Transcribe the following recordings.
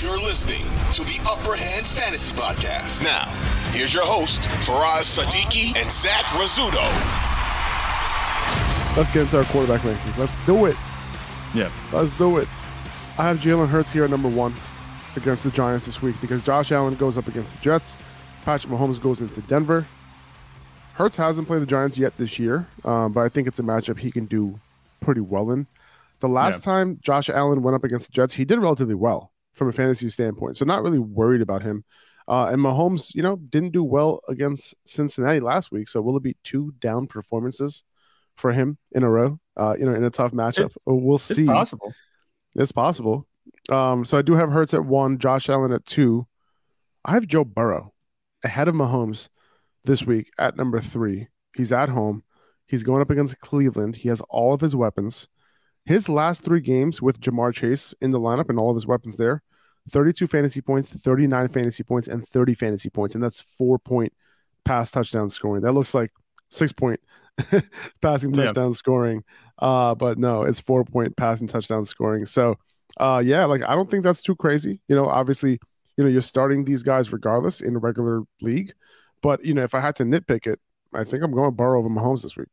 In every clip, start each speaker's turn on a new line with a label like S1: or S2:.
S1: You're listening to the Upper Hand Fantasy Podcast. Now, here's your host, Faraz Sadiki and Zach Rizzuto.
S2: Let's get into our quarterback rankings. Let's do it.
S3: Yeah.
S2: Let's do it. I have Jalen Hurts here at number one against the Giants this week because Josh Allen goes up against the Jets. Patrick Mahomes goes into Denver. Hurts hasn't played the Giants yet this year, um, but I think it's a matchup he can do pretty well in. The last
S3: Yeah.
S2: time Josh Allen went up against the Jets, he did relatively well from a fantasy standpoint. So not really worried about him. Uh, and Mahomes, you know, didn't do well against Cincinnati last week. So will it be two down performances for him in a row? Uh, you know, in a tough matchup.
S3: It's-
S2: we'll
S3: It's
S2: see.
S3: possible.
S2: It's possible. Um, so I do have Hurts at one, Josh Allen at two. I have Joe Burrow ahead of Mahomes this week at number three. He's at home. He's going up against Cleveland. He has all of his weapons. His last three games with Ja'Marr Chase in the lineup and all of his weapons there 32 fantasy points, 39 fantasy points, and 30 fantasy points. And that's four point pass touchdown scoring. That looks like six point passing
S3: Yeah.
S2: touchdown scoring. Uh, but no, it's four point passing touchdown scoring. So, uh, yeah, like I don't think that's too crazy. You know, obviously, you know, you're starting these guys regardless in a regular league. But, you know, if I had to nitpick it, I think I'm going Burrow over Mahomes this week.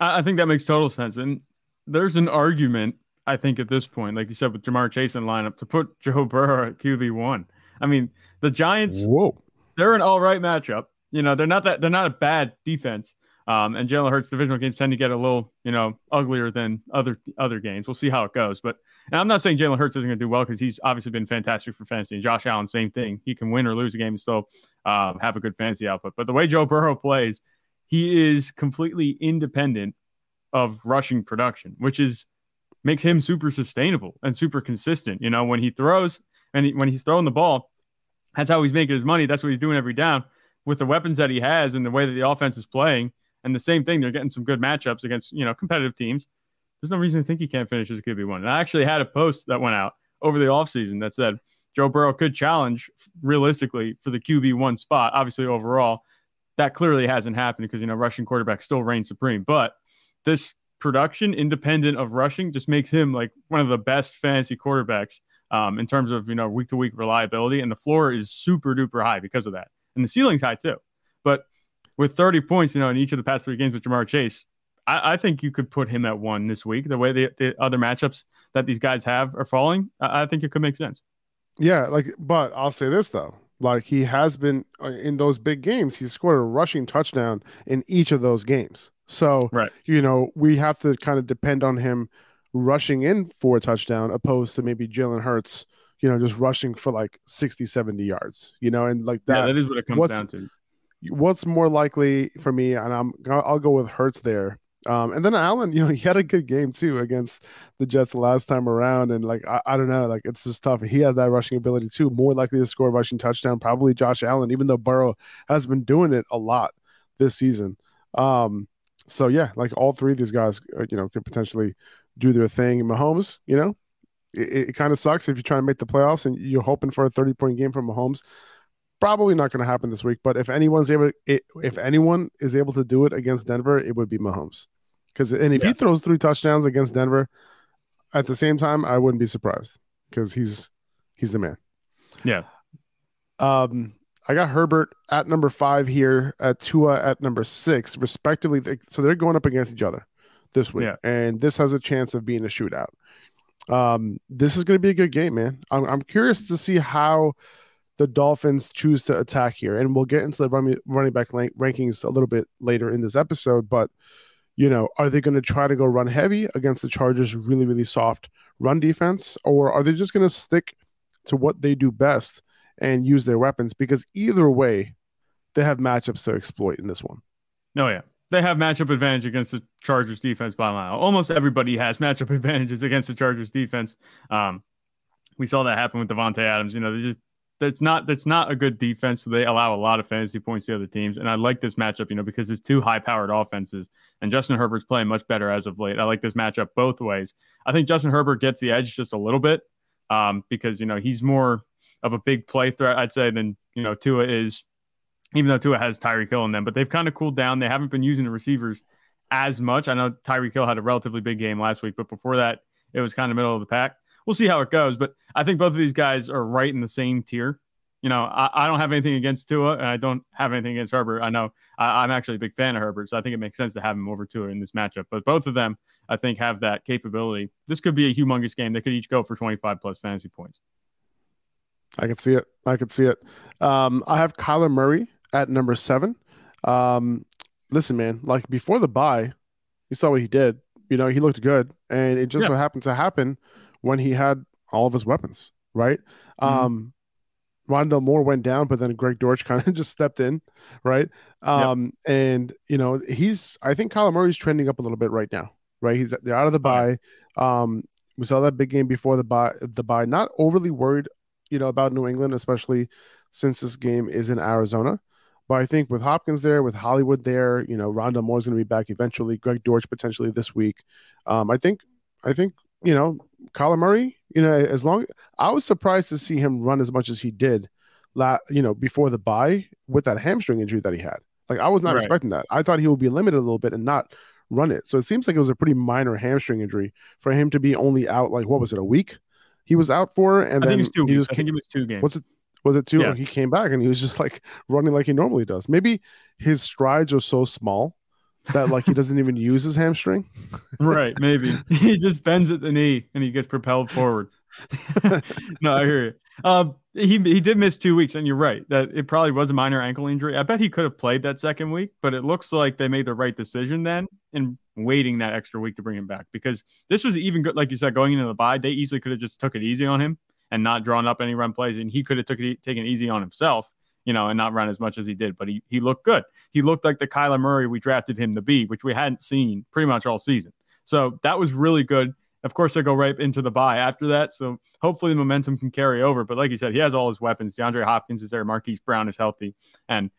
S3: I, I think that makes total sense. And there's an argument, I think, at this point, like you said, with Ja'Marr Chase in lineup to put Joe Burrow at QB one. I mean, the Giants,
S2: Whoa.
S3: they're an all right matchup. You know, they're not that they're not a bad defense. Um, and Jalen Hurts divisional games tend to get a little, you know, uglier than other other games. We'll see how it goes. But and I'm not saying Jalen Hurts isn't going to do well because he's obviously been fantastic for fantasy. And Josh Allen, same thing. He can win or lose a game and still um, have a good fantasy output. But the way Joe Burrow plays, he is completely independent of rushing production, which is makes him super sustainable and super consistent. You know, when he throws and he, when he's throwing the ball, that's how he's making his money. That's what he's doing every down with the weapons that he has and the way that the offense is playing. And the same thing, they're getting some good matchups against you know competitive teams. There's no reason to think he can't finish as a QB one. And I actually had a post that went out over the offseason that said Joe Burrow could challenge realistically for the QB one spot. Obviously, overall, that clearly hasn't happened because you know rushing quarterback still reigns supreme. But this production, independent of rushing, just makes him like one of the best fantasy quarterbacks um, in terms of you know week to week reliability. And the floor is super duper high because of that, and the ceiling's high too. But with 30 points, you know, in each of the past three games with Ja'Marr Chase, I, I think you could put him at one this week. The way the, the other matchups that these guys have are falling, I, I think it could make sense.
S2: Yeah, like, but I'll say this though, like he has been uh, in those big games. He scored a rushing touchdown in each of those games. So,
S3: Right.
S2: you know, we have to kind of depend on him rushing in for a touchdown, opposed to maybe Jalen Hurts, you know, just rushing for like 60, 70 yards. You know, and like that.
S3: yeah,
S2: that.
S3: is what it comes down to.
S2: what's more likely for me, and I'm I'll go with Hurts there. Um, and then Allen, you know, he had a good game too against the Jets last time around, and like I, I don't know, like it's just tough. He had that rushing ability too, more likely to score a rushing touchdown, probably Josh Allen, even though Burrow has been doing it a lot this season. Um, so yeah, like all three of these guys, uh, you know, could potentially do their thing. Mahomes, you know, it, it kind of sucks if you're trying to make the playoffs and you're hoping for a 30 point game from Mahomes probably not going to happen this week. But if anyone's able, if anyone is able to do it against Denver, it would be Mahomes. Because and if
S3: Yeah.
S2: he throws three touchdowns against Denver, at the same time, I wouldn't be surprised because he's he's the man.
S3: Yeah.
S2: Um, I got Herbert at number five here, at Tua at number six, respectively. So they're going up against each other this week,
S3: Yeah.
S2: and this has a chance of being a shootout. Um, this is going to be a good game, man. I'm, I'm curious to see how the Dolphins choose to attack here, and we'll get into the running, running back rank, rankings a little bit later in this episode. But you know, are they going to try to go run heavy against the Chargers' really, really soft run defense, or are they just going to stick to what they do best and use their weapons? Because either way, they have matchups to exploit in this one.
S3: No, yeah. They have matchup advantage against the Chargers defense by a mile. Almost everybody has matchup advantages against the Chargers defense. Um, We saw that happen with Davante Adams. You know, they just that's not that's not a good defense. So they allow a lot of fantasy points to other teams. And I like this matchup, you know, because it's two high powered offenses. And Justin Herbert's playing much better as of late. I like this matchup both ways. I think Justin Herbert gets the edge just a little bit um, because you know he's more of a big play threat, I'd say, than you know Tua is. Even though Tua has Tyreek Hill in them, but they've kind of cooled down. They haven't been using the receivers as much. I know Tyreek Hill had a relatively big game last week, but before that, it was kind of middle of the pack. We'll see how it goes, but I think both of these guys are right in the same tier. You know, I, I don't have anything against Tua, and I don't have anything against Herbert. I know I, am actually a big fan of Herbert, so I think it makes sense to have him over Tua in this matchup. But both of them, I think, have that capability. This could be a humongous game. They could each go for 25 plus fantasy points.
S2: I can see it. I can see it. Um, I have Kyler Murray at number seven. Um, listen, man, like before the bye, you saw what he did. You know, he looked good, and it just yeah. so happened to happen when he had all of his weapons, right? Mm-hmm. Um, Rondale Moore went down, but then Greg Dortch kind of just stepped in, right? Um, and you know, he's I think Kyler Murray's trending up a little bit right now, right? He's they're out of the bye. Um, we saw that big game before the bye. The bye, not overly worried you know, about New England, especially since this game is in Arizona. But I think with Hopkins there, with Hollywood there, you know, Rondale Moore's going to be back eventually. Greg Dortch potentially this week. Um, I think, I think, you know, Kyler Murray, you know, as long I was surprised to see him run as much as he did, la, you know, before the bye with that hamstring injury that he had. Like I was not right. expecting that. I thought he would be limited a little bit and not run it. So it seems like it was a pretty minor hamstring injury for him to be only out like what was it a week? He was out for, and
S3: I
S2: then he
S3: was I think it was two games.
S2: What's it? Was it two?
S3: Yeah.
S2: He came back and he was just like running like he normally does. Maybe his strides are so small that like he doesn't even use his hamstring.
S3: right, maybe he just bends at the knee and he gets propelled forward. no, I hear you. Um, he he did miss two weeks, and you're right that it probably was a minor ankle injury. I bet he could have played that second week, but it looks like they made the right decision then in waiting that extra week to bring him back because this was even good. Like you said, going into the bye, they easily could have just took it easy on him and not drawn up any run plays, and he could have took it taken easy on himself, you know, and not run as much as he did. But he he looked good. He looked like the Kyler Murray we drafted him to be, which we hadn't seen pretty much all season. So that was really good. Of course, they go right into the bye after that. So hopefully the momentum can carry over. But like you said, he has all his weapons. DeAndre Hopkins is there. Marquise Brown is healthy. And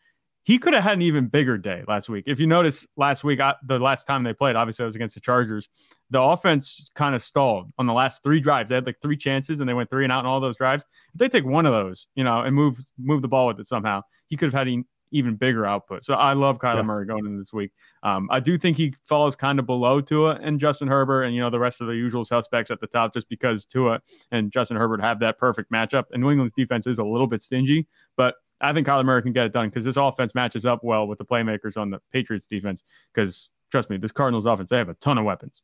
S3: he could have had an even bigger day last week. If you notice last week, uh, the last time they played, obviously it was against the Chargers. The offense kind of stalled on the last three drives. They had like three chances and they went three and out in all those drives. If they take one of those, you know, and move move the ball with it somehow, he could have had even bigger output. So I love Kyler yeah. Murray going in this week. Um, I do think he falls kind of below Tua and Justin Herbert and you know the rest of the usual suspects at the top, just because Tua and Justin Herbert have that perfect matchup. And New England's defense is a little bit stingy, but I think Kyler Murray can get it done because this offense matches up well with the playmakers on the Patriots defense. Because trust me, this Cardinals offense, they have a ton of weapons.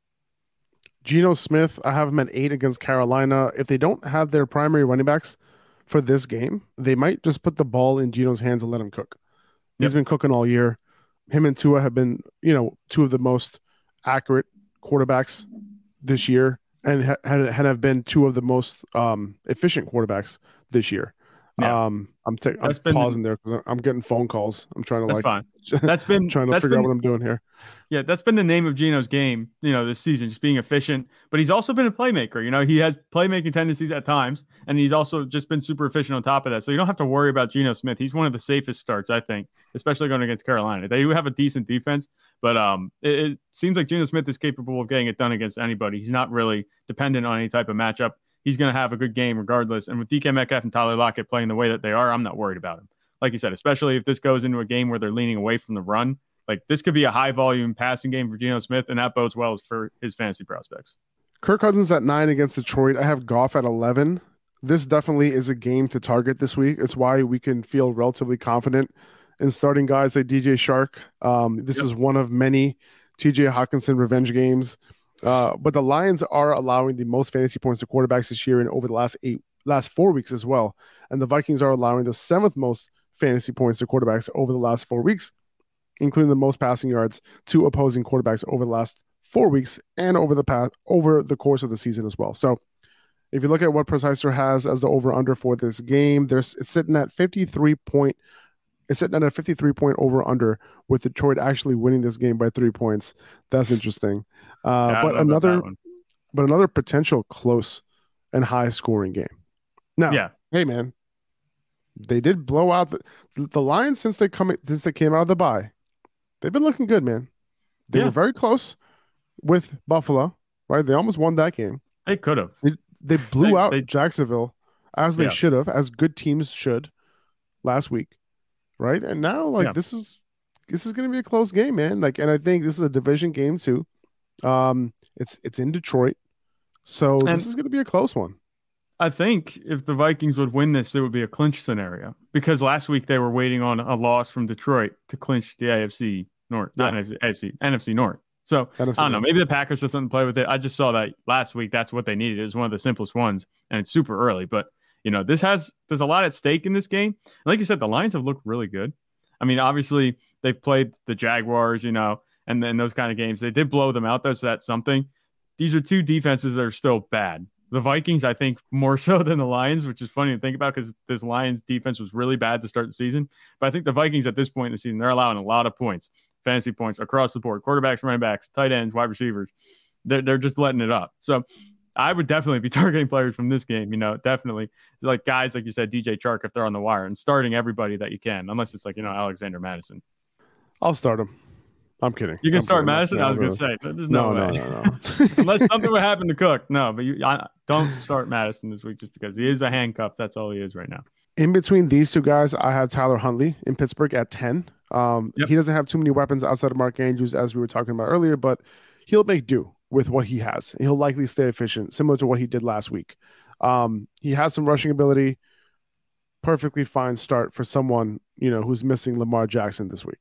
S2: Geno Smith, I have him at eight against Carolina. If they don't have their primary running backs for this game, they might just put the ball in Geno's hands and let him cook. Yep. He's been cooking all year. Him and Tua have been, you know, two of the most accurate quarterbacks this year and ha- have been two of the most um, efficient quarterbacks this year. Yeah. Um, I'm, ta- I'm pausing there because I'm getting phone calls. I'm trying to
S3: that's
S2: like.
S3: Fine. That's been
S2: trying to figure
S3: been,
S2: out what I'm doing here.
S3: Yeah, that's been the name of Geno's game. You know, this season, just being efficient. But he's also been a playmaker. You know, he has playmaking tendencies at times, and he's also just been super efficient on top of that. So you don't have to worry about Geno Smith. He's one of the safest starts, I think, especially going against Carolina. They do have a decent defense, but um, it, it seems like Geno Smith is capable of getting it done against anybody. He's not really dependent on any type of matchup he's going to have a good game regardless. And with DK Metcalf and Tyler Lockett playing the way that they are, I'm not worried about him. Like you said, especially if this goes into a game where they're leaning away from the run, like this could be a high volume passing game for Geno Smith, and that bodes well for his fantasy prospects.
S2: Kirk Cousins at nine against Detroit. I have Goff at 11. This definitely is a game to target this week. It's why we can feel relatively confident in starting guys like DJ Chark. Um, this yep. is one of many TJ Hockenson revenge games. Uh, but the Lions are allowing the most fantasy points to quarterbacks this year and over the last eight, last four weeks as well. And the Vikings are allowing the seventh most fantasy points to quarterbacks over the last four weeks, including the most passing yards to opposing quarterbacks over the last four weeks and over the past over the course of the season as well. So if you look at what Preciser has as the over under for this game, there's it's sitting at 53 point it's sitting at a 53 point over under with Detroit actually winning this game by three points. That's interesting. Uh, yeah, but another, but another potential close and high scoring game. No.
S3: Yeah.
S2: Hey, man. They did blow out the the Lions since they come since they came out of the bye. They've been looking good, man. They
S3: Yeah.
S2: were very close with Buffalo, right? They almost won that game.
S3: They could have.
S2: They blew
S3: They-
S2: out
S3: they-
S2: Jacksonville as they
S3: Yeah.
S2: should have, as good teams should last week, right? And now, like
S3: Yeah.
S2: this is this is going to be a close game, man. Like, and I think this is a division game too. Um, it's it's in Detroit, so
S3: And-
S2: this is going to be a close one.
S3: I think if the Vikings would win this, there would be a clinch scenario because last week they were waiting on a loss from Detroit to clinch the AFC North, not NFC, AFC, NFC North. So I don't know. Maybe the Packers have something to play with it. I just saw that last week. That's what they needed. It was one of the simplest ones, and it's super early. But you know, this has there's a lot at stake in this game. And like you said, the Lions have looked really good. I mean, obviously they've played the Jaguars, you know, and then those kind of games. They did blow them out though, so that's something. These are two defenses that are still bad. The Vikings, I think, more so than the Lions, which is funny to think about because this Lions defense was really bad to start the season. But I think the Vikings at this point in the season, they're allowing a lot of points, fantasy points across the board, quarterbacks, running backs, tight ends, wide receivers. They're, they're just letting it up. So I would definitely be targeting players from this game, you know, definitely like guys, like you said, DJ Chark, if they're on the wire and starting everybody that you can, unless it's like, you know, Alexander Mattison.
S2: I'll start him. I'm kidding.
S3: You can
S2: I'm
S3: start.
S2: Mattison.
S3: I was going to say, there's no,
S2: no,
S3: way.
S2: no, no, no.
S3: unless something would happen to Cook. No, but you I, don't start Mattison this week just because he is a handcuff. That's all he is right now.
S2: In between these two guys, I have Tyler Huntley in Pittsburgh at 10. Um,
S3: Yep.
S2: He doesn't have too many weapons outside of Mark Andrews, as we were talking about earlier, but he'll make do with what he has. He'll likely stay efficient, similar to what he did last week. Um, he has some rushing ability. Perfectly fine start for someone you know who's missing Lamar Jackson this week.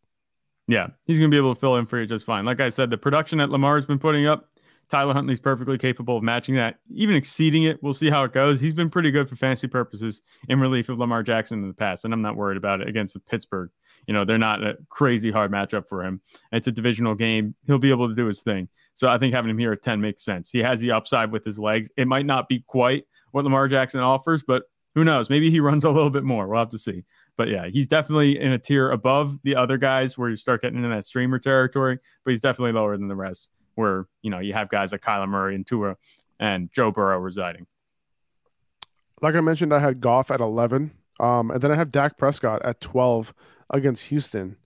S3: Yeah, he's going to be able to fill in for you just fine. Like I said, the production that Lamar's been putting up, Tyler Huntley's perfectly capable of matching that, even exceeding it. We'll see how it goes. He's been pretty good for fantasy purposes in relief of Lamar Jackson in the past, and I'm not worried about it against the Pittsburgh. You know, they're not a crazy hard matchup for him. It's a divisional game. He'll be able to do his thing. So I think having him here at 10 makes sense. He has the upside with his legs. It might not be quite what Lamar Jackson offers, but who knows? Maybe he runs a little bit more. We'll have to see. But yeah, he's definitely in a tier above the other guys where you start getting in that streamer territory, but he's definitely lower than the rest where, you know, you have guys like Kyler Murray and Tua and Joe Burrow residing.
S2: Like I mentioned, I had Goff at 11, um, and then I have Dak Prescott at 12 against Houston.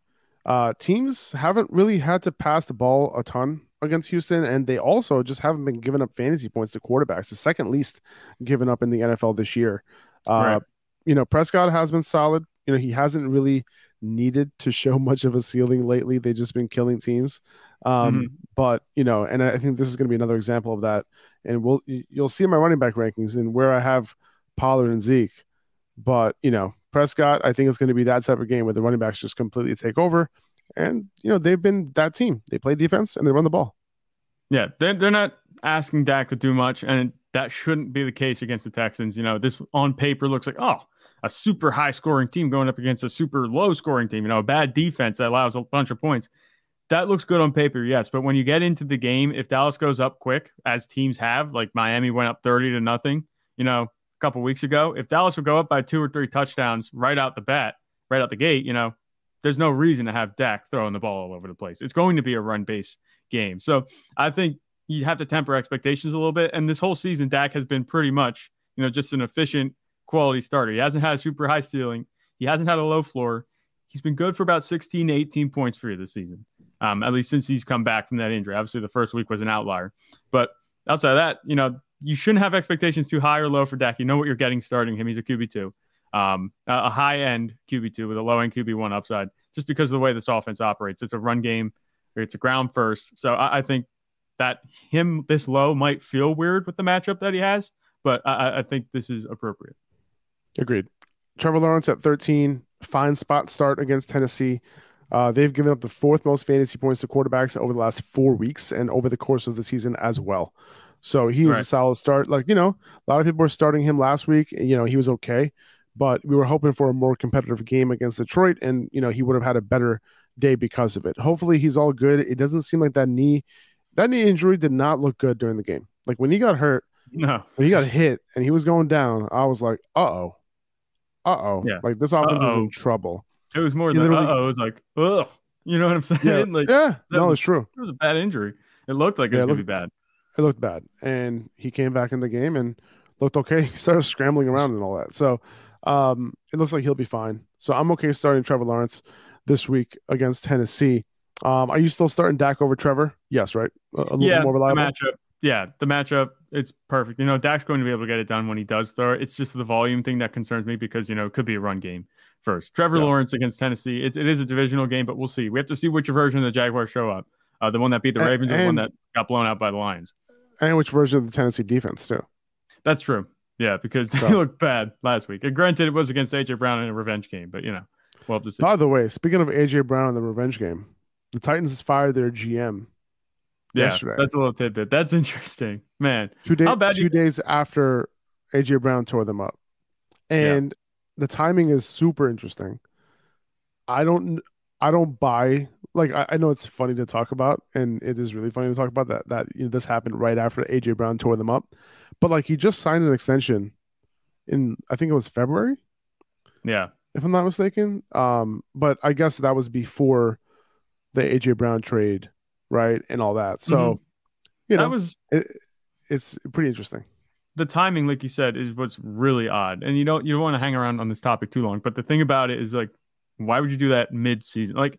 S2: Uh, teams haven't really had to pass the ball a ton against Houston, and they also just haven't been giving up fantasy points to quarterbacks, the second least given up in the NFL this year. Uh,
S3: Right.
S2: You know, Prescott has been solid. You know, he hasn't really needed to show much of a ceiling lately. They've just been killing teams. Um, But you know, and I think this is going to be another example of that. And we'll you'll see my running back rankings and where I have Pollard and Zeke. But you know, Prescott, I think it's going to be that type of game where the running backs just completely take over. And you know, they've been that team. They play defense and they run the ball.
S3: Yeah, they're, they're not asking Dak to do much, and that shouldn't be the case against the Texans. You know, this on paper looks like, oh, a super high scoring team going up against a super low scoring team, you know, a bad defense that allows a bunch of points. That looks good on paper, yes. But when you get into the game, if Dallas goes up quick, as teams have, like Miami went up 30 to nothing, you know, couple weeks ago, if Dallas would go up by two or three touchdowns right out the bat, right out the gate, you know, there's no reason to have Dak throwing the ball all over the place. It's going to be a run based game. So I think you have to temper expectations a little bit. And this whole season, Dak has been pretty much, you know, just an efficient quality starter. He hasn't had a super high ceiling. He hasn't had a low floor. He's been good for about 16 to 18 points for you this season, um, at least since he's come back from that injury. Obviously, the first week was an outlier. But outside of that, you know, you shouldn't have expectations too high or low for Dak. You know what you're getting starting him. He's a QB2, um, a high end QB2 with a low end QB1 upside, just because of the way this offense operates. It's a run game, it's a ground first. So I, I think that him this low might feel weird with the matchup that he has, but I, I think this is appropriate.
S2: Agreed. Trevor Lawrence at 13, fine spot start against Tennessee. Uh, they've given up the fourth most fantasy points to quarterbacks over the last four weeks and over the course of the season as well. So he is a solid start. Like, you know, a lot of people were starting him last week. and, You know, he was okay, but we were hoping for a more competitive game against Detroit, and, you know, he would have had a better day because of it. Hopefully he's all good. It doesn't seem like that knee, that knee injury did not look good during the game. Like when he got hurt,
S3: No,
S2: when he got hit and he was going down, I was like, uh oh. Uh oh.
S3: Yeah.
S2: Like this offense is
S3: Uh-oh.
S2: in trouble.
S3: it was more
S2: He
S3: than uh oh. It was like ugh. You know what I'm saying?
S2: Yeah.
S3: Like
S2: yeah. No,
S3: was-
S2: it's true.
S3: it was a bad injury. It looked like it
S2: Yeah,
S3: was
S2: it
S3: gonna be bad.
S2: It looked bad. And he came back in the game and looked okay. He started scrambling around and all that. So um, it looks like he'll be fine. So I'm okay starting Trevor Lawrence this week against Tennessee. Um, are you still starting Dak over Trevor? Yes, right. A, a little
S3: yeah,
S2: more reliable.
S3: Matchup. Yeah, the matchup. It's perfect. You know, Dak's going to be able to get it done when he does throw. It's just the volume thing that concerns me because you know it could be a run game first. Trevor
S2: Yeah.
S3: Lawrence against Tennessee. It, it is a divisional game, but we'll see. We have to see which version of the Jaguars show up. Uh, the one that beat the Ravens or the one that got blown out by the Lions.
S2: And which version of the Tennessee defense too?
S3: That's true. Yeah, because
S2: So-
S3: they looked bad last week. And granted, it was against AJ Brown in a revenge game, but you know, we'll have to see.
S2: By the way, speaking of AJ Brown and the revenge game, the Titans fired their GM
S3: yeah,
S2: yesterday.
S3: that's a little tidbit. That's interesting, man.
S2: two days
S3: How bad do
S2: two
S3: you-
S2: days after AJ Brown tore them up, and the timing is super interesting. I don't I don't buy like I, I know it's funny to talk about, and it is really funny to talk about that that you know, this happened right after AJ Brown tore them up, but like he just signed an extension in I think it was February
S3: Yeah,
S2: if I'm not mistaken. Um, but I guess that was before the AJ Brown trade, right, and all that. So, you know, that
S3: was
S2: it, it's pretty interesting.
S3: the timing, like you said, is what's really odd. And you don't you don't want to hang around on this topic too long. But the thing about it is like, why would you do that mid season? Like,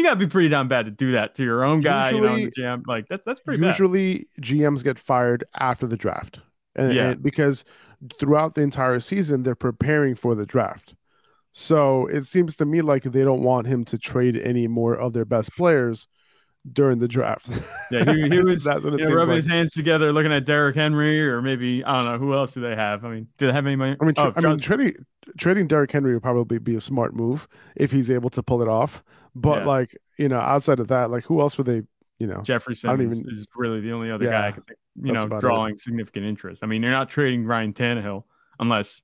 S3: you gotta be pretty damn bad to do that to your own guy, you know,
S2: Usually-
S3: Like that's that's pretty bad.
S2: Usually, GMs get fired after the draft, and,
S3: Yeah.
S2: and because throughout the entire season they're preparing for the draft. So it seems to me like they don't want him to trade any more of their best players during the draft.
S3: Yeah, he, he was
S2: That's what it
S3: you know, rubbing
S2: like.
S3: his hands together, looking at Derrick Henry, or maybe I don't know who else do they have. I mean, do they have any money?
S2: I mean, tr-
S3: oh,
S2: I mean, trading trading Derrick Henry would probably be a smart move if he's able to pull it off. But
S3: Yeah.
S2: like, you know, outside of that, like, who else would they? You know,
S3: Jeffrey
S2: I don't
S3: Simmons
S2: even-
S3: is really the only other guy I
S2: Yeah,
S3: think, you know,
S2: about it.
S3: drawing significant interest. I mean, you're not trading Ryan Tannehill unless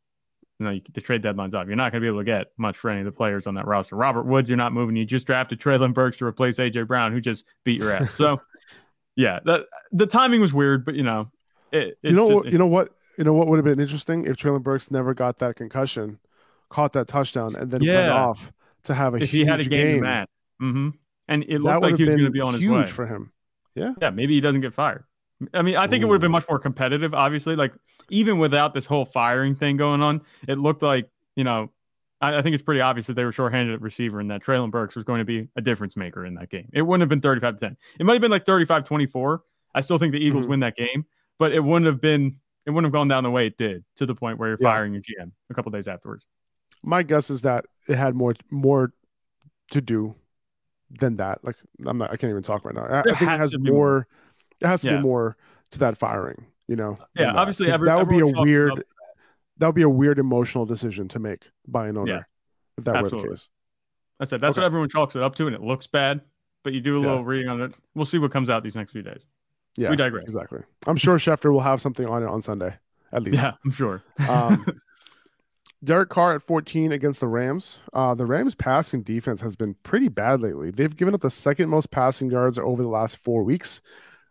S3: you know you, the trade deadline's up. You're not going to be able to get much for any of the players on that roster. Robert Woods, you're not moving. You just drafted Treylon Burks to replace AJ Brown, who just beat your ass. So, yeah, the the timing was weird, but you know, it, it's
S2: you know,
S3: just,
S2: what- you know what, you know what would have been interesting if Treylon Burks never got that concussion, caught that touchdown, and then went off to have a
S3: if
S2: huge
S3: he had a game,
S2: game.
S3: match, hmm and it looked like he was going to be on his
S2: huge
S3: way.
S2: for him.
S3: Yeah, yeah, maybe he doesn't get fired. I mean, I think it would have been much more competitive, obviously. Like, even without this whole firing thing going on, it looked like, you know, I, I think it's pretty obvious that they were shorthanded at receiver and that Treylon Burks was going to be a difference maker in that game. It wouldn't have been 35 to 10. It might have been like 35 24. I still think the Eagles
S2: Mhm.
S3: win that game, but it wouldn't have been, it wouldn't have gone down the way it did to the point where you're
S2: Yeah.
S3: firing your GM a couple days afterwards.
S2: My guess is that it had more more to do than that. Like, I'm not, I can't even talk right now. I, I think it
S3: has
S2: has
S3: to be
S2: more.
S3: more.
S2: It has to
S3: Yeah.
S2: be more to that firing. You know.
S3: Yeah,
S2: that.
S3: every-
S2: that would be a
S3: everyone chalks it
S2: weird. That would be a weird emotional decision to make by an owner
S3: Yeah,
S2: if that were the case.
S3: I said that's
S2: Okay.
S3: what everyone chalks it up to, and it looks bad, but you do a
S2: Yeah.
S3: little reading on it. We'll see what comes out these next few days.
S2: Yeah,
S3: We digress.
S2: Exactly. I'm sure Schefter will have something on it on Sunday, at least.
S3: Yeah, I'm sure.
S2: Um, Derek Carr at 14 against the Rams. Uh, the Rams' passing defense has been pretty bad lately. They've given up the second most passing yards over the last four weeks.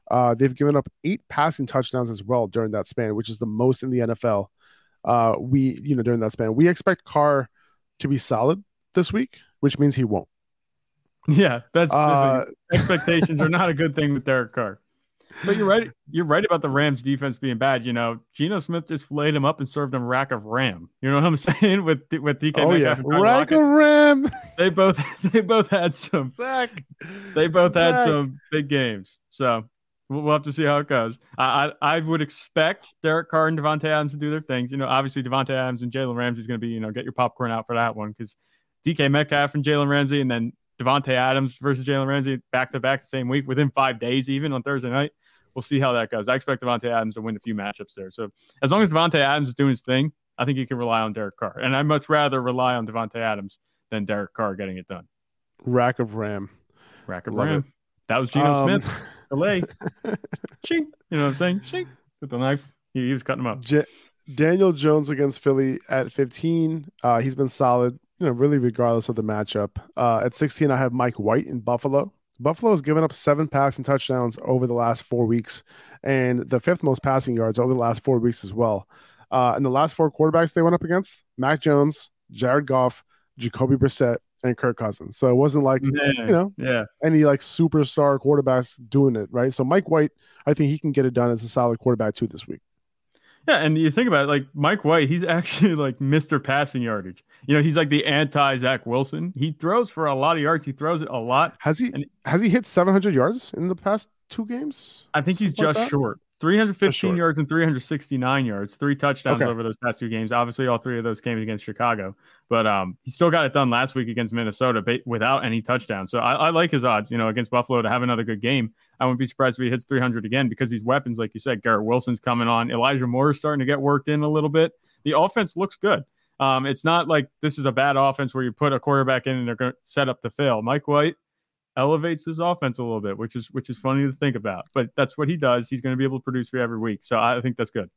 S2: Uh, they've given up eight passing touchdowns as well during that span, which is the most in the NFL. Uh, we, you know, during that span, we expect Carr to be solid this week, which means he won't.
S3: Yeah, that's
S2: Uh,
S3: expectations are not a good thing with Derek Carr. But you're right. You're right about the Rams defense being bad. You know, Geno Smith just flayed him up and served him a rack of ram. You know what I'm saying? With with DK
S2: oh yeah,
S3: Metcalf
S2: rack
S3: Lockett.
S2: of ram.
S3: they both they both had some
S2: Zach.
S3: they both had some big games. So we'll, have to see how it goes. I, I I would expect Derek Carr and Davante Adams to do their things. You know, obviously Davante Adams and Jalen Ramsey is going to be you know get your popcorn out for that one because DK Metcalf and Jalen Ramsey and then Davante Adams versus Jalen Ramsey back to back the same week within five days even on Thursday night. We'll see how that goes. I expect Davante Adams to win a few matchups there. So as long as Davante Adams is doing his thing, I think you can rely on Derek Carr. And I'd much rather rely on Davante Adams than Derek Carr getting it done.
S2: Rack of ram.
S3: Rack of
S2: Love
S3: Ram. That was Geno
S2: Um,
S3: Smith. Delay. Shink. You know what I'm saying? Shink. With the knife. He, he was cutting them up.
S2: J- Daniel Jones against Philly at 15. Uh, he's been solid, you know, really regardless of the matchup. Uh, at 16, I have Mike White in Buffalo. Buffalo has given up seven passing touchdowns over the last four weeks, and the fifth most passing yards over the last four weeks as well. Uh, and the last four quarterbacks they went up against: Mac Jones, Jared Goff, Jacoby Brissett, and Kirk Cousins. So it wasn't like
S3: Man,
S2: you know
S3: yeah.
S2: any like superstar quarterbacks doing it, right? So Mike White, I think he can get it done as a solid quarterback too this week.
S3: Yeah, and you think about it, like Mike White, he's actually like Mr. Passing Yardage. You know, he's like the anti Zach Wilson. He throws for a lot of yards. He throws it a lot.
S2: Has he
S3: And-
S2: has he hit 700 yards in the past two games?
S3: I think he's
S2: Something like
S3: just
S2: that?
S3: short. 315
S2: short.
S3: yards and 369 yards, three touchdowns
S2: Okay.
S3: over those past two games. Obviously, all three of those came against Chicago, but um, he still got it done last week against Minnesota without any touchdowns. So I, I like his odds, you know, against Buffalo to have another good game. I wouldn't be surprised if he hits 300 again because these weapons, like you said, Garrett Wilson's coming on. Elijah Moore is starting to get worked in a little bit. The offense looks good. Um, it's not like this is a bad offense where you put a quarterback in and they're going to set up to fail. Mike White elevates his offense a little bit, which is which is funny to think about. But that's what he does. He's going to be able to produce for you every week. So I think that's good.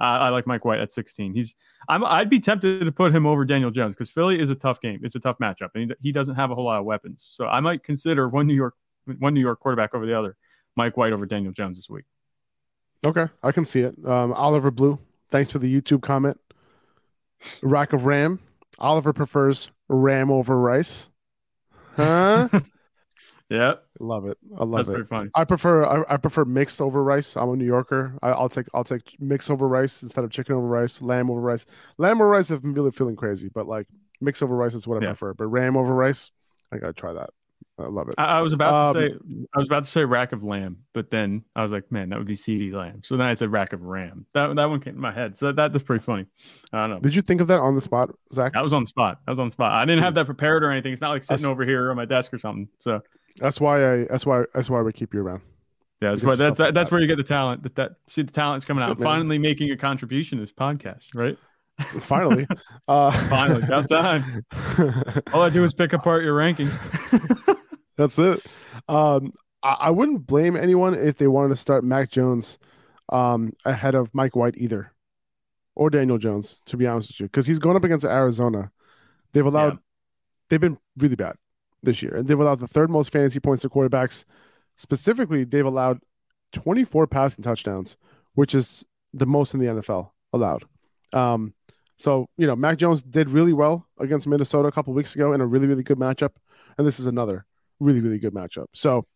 S3: Uh, I like Mike White at 16. He's I'm I'd be tempted to put him over Daniel Jones because Philly is a tough game. It's a tough matchup, and he, he doesn't have a whole lot of weapons. So I might consider one New York one New York quarterback over the other. Mike White over Daniel Jones this week.
S2: Okay, I can see it. Um, Oliver Blue, thanks for the YouTube comment. Rack of Ram. Oliver prefers Ram over rice. Huh?
S3: Yeah,
S2: love it. I love it.
S3: that's
S2: it.
S3: pretty funny.
S2: I prefer I, I prefer mixed over rice. I'm a New Yorker. I, I'll take I'll take mix over rice instead of chicken over rice, lamb over rice. Lamb over rice, I'm really feeling crazy, but like mix over rice is what I
S3: Yeah.
S2: prefer. But ram over rice, I gotta try that. I love it.
S3: I, I was about to
S2: Um,
S3: say I was about to say rack of lamb, but then I was like, man, that would be CD lamb. So then I said rack of ram. That that one came to my head. So that, that's pretty funny. I don't know.
S2: Did you think of that on the spot, Zach?
S3: That was on the spot. That was on the spot. I didn't have that prepared or anything. It's not like sitting
S2: That's-
S3: over here on my desk or something. So
S2: That's why I. That's why. That's why we keep you around.
S3: yeah, that's
S2: Because
S3: why that, that,
S2: like
S3: that's
S2: that.
S3: where you get the talent. That that see the talent's coming
S2: That's
S3: out.
S2: it.
S3: Finally making a contribution to this podcast, right?
S2: Finally. uh,
S3: Finally, about time. All I do is pick apart your rankings.
S2: That's it. Um, I, I wouldn't blame anyone if they wanted to start Mac Jones um, ahead of Mike White either, or Daniel Jones. To be honest with you, because he's going up against Arizona. They've allowed.
S3: Yeah.
S2: They've been really bad this year, and they've allowed the third most fantasy points to quarterbacks. Specifically, they've allowed 24 passing touchdowns, which is the most in the NFL allowed. Um, so you know, Mac Jones did really well against Minnesota a couple weeks ago in a really really good matchup, and this is another really really good matchup. So,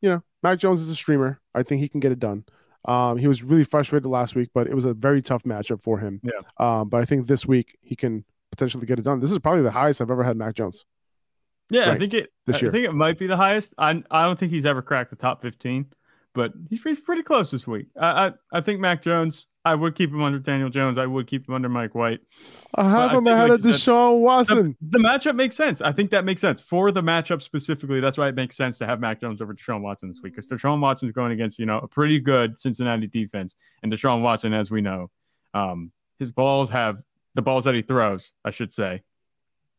S2: you know, Mac Jones is a streamer. I think he can get it done. Um, he was really frustrated last week, but it was a very tough matchup for him.
S3: Yeah.
S2: Um, but I think this week he can potentially get it done. This is probably the highest I've ever had Mac Jones.
S3: Yeah, I think it.
S2: This year.
S3: I think it might be the highest. I I don't think he's ever cracked the top fifteen, but he's pretty, pretty close this week. I, I I think Mac Jones. I would keep him under Daniel Jones. I would keep him under Mike White.
S2: I have
S3: I
S2: him
S3: think,
S2: ahead
S3: like
S2: of
S3: you said-
S2: Deshaun Watson.
S3: The, the matchup makes sense. I think that makes sense for the matchup specifically. That's why it makes sense to have Mac Jones over Deshaun Watson this week because Deshaun Watson's going against you know a pretty good Cincinnati defense, and Deshaun Watson, as we know, um, his balls have the balls that he throws. I should say,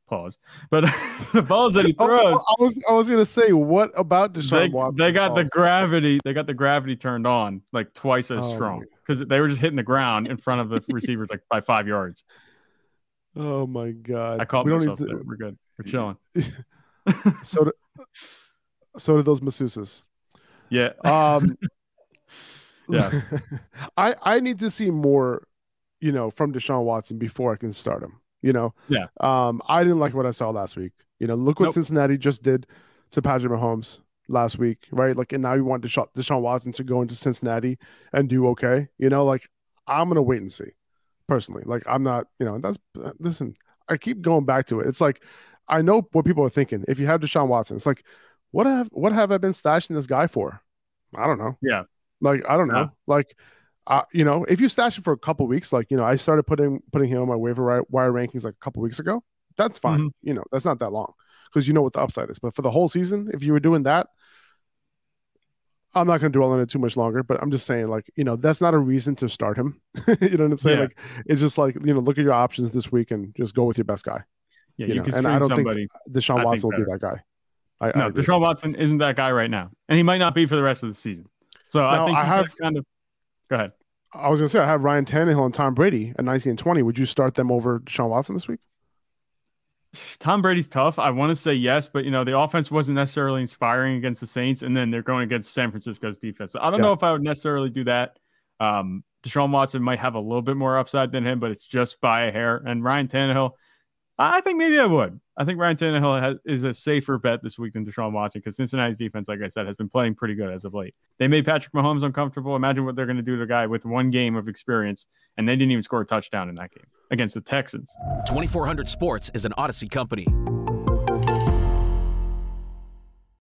S3: pause, but the balls that he
S2: Oh,
S3: throws.
S2: I was I was gonna say, what about Deshaun
S3: They,
S2: Watson?
S3: they got the gravity. They got the gravity turned on like twice as
S2: Oh,
S3: strong because they were just hitting the ground in front of the receivers like by five yards.
S2: Oh my god!
S3: I caught
S2: we don't
S3: myself there.
S2: to,
S3: We're good. We're chilling.
S2: so do, so do those masseuses.
S3: Yeah.
S2: Um,
S3: Yeah.
S2: I I need to see more, you know, from Deshaun Watson before I can start him. You know.
S3: Yeah.
S2: Um, I didn't like what I saw last week. You know, look what
S3: Nope.
S2: Cincinnati just did to Patrick Mahomes last week, right? Like, and now you want Deshaun, Deshaun Watson to go into Cincinnati and do okay. You know, like I'm gonna wait and see. Personally, like I'm not. You know, that's listen. I keep going back to it. It's like I know what people are thinking. If you have Deshaun Watson, it's like, what have what have I been stashing this guy for? I don't know.
S3: Yeah.
S2: Like I don't know.
S3: Yeah.
S2: Like, uh, you know, if you stash him for a couple weeks, like you know, I started putting putting him on my waiver wire rankings like a couple weeks ago. That's fine.
S3: Mhm.
S2: You know, that's not that long because you know what the upside is. But for the whole season, if you were doing that, I'm not going to dwell on it too much longer. But I'm just saying, like, you know, that's not a reason to start him. you know what I'm saying?
S3: Yeah.
S2: Like, it's just like you know, look at your options this week and just go with your best guy.
S3: Yeah.
S2: You
S3: You,
S2: know,
S3: can
S2: and I don't think-
S3: somebody.
S2: Deshaun
S3: I think
S2: Watson will be that guy. I, I
S3: no,
S2: agree.
S3: Deshaun Watson isn't that guy right now, and he might not be for the rest of the season. So I think
S2: I have-
S3: kind of. Go ahead.
S2: I was gonna say I have Ryan Tannehill and Tom Brady at 19 and 20. Would you start them over Deshaun Watson this week?
S3: Tom Brady's tough. I want to say yes, but you know the offense wasn't necessarily inspiring against the Saints, and then they're going against San Francisco's defense. So I don't
S2: Yeah.
S3: know if I would necessarily do that. Um, Deshaun Watson might have a little bit more upside than him, but it's just by a hair. And Ryan Tannehill, I think maybe I would. I think Ryan Tannehill has, is a safer bet this week than Deshaun Watson because Cincinnati's defense, like I said, has been playing pretty good as of late. They made Patrick Mahomes uncomfortable. Imagine what they're going to do to a guy with one game of experience, and they didn't even score a touchdown in that game against the Texans.
S4: 2400 Sports is an Audacy company.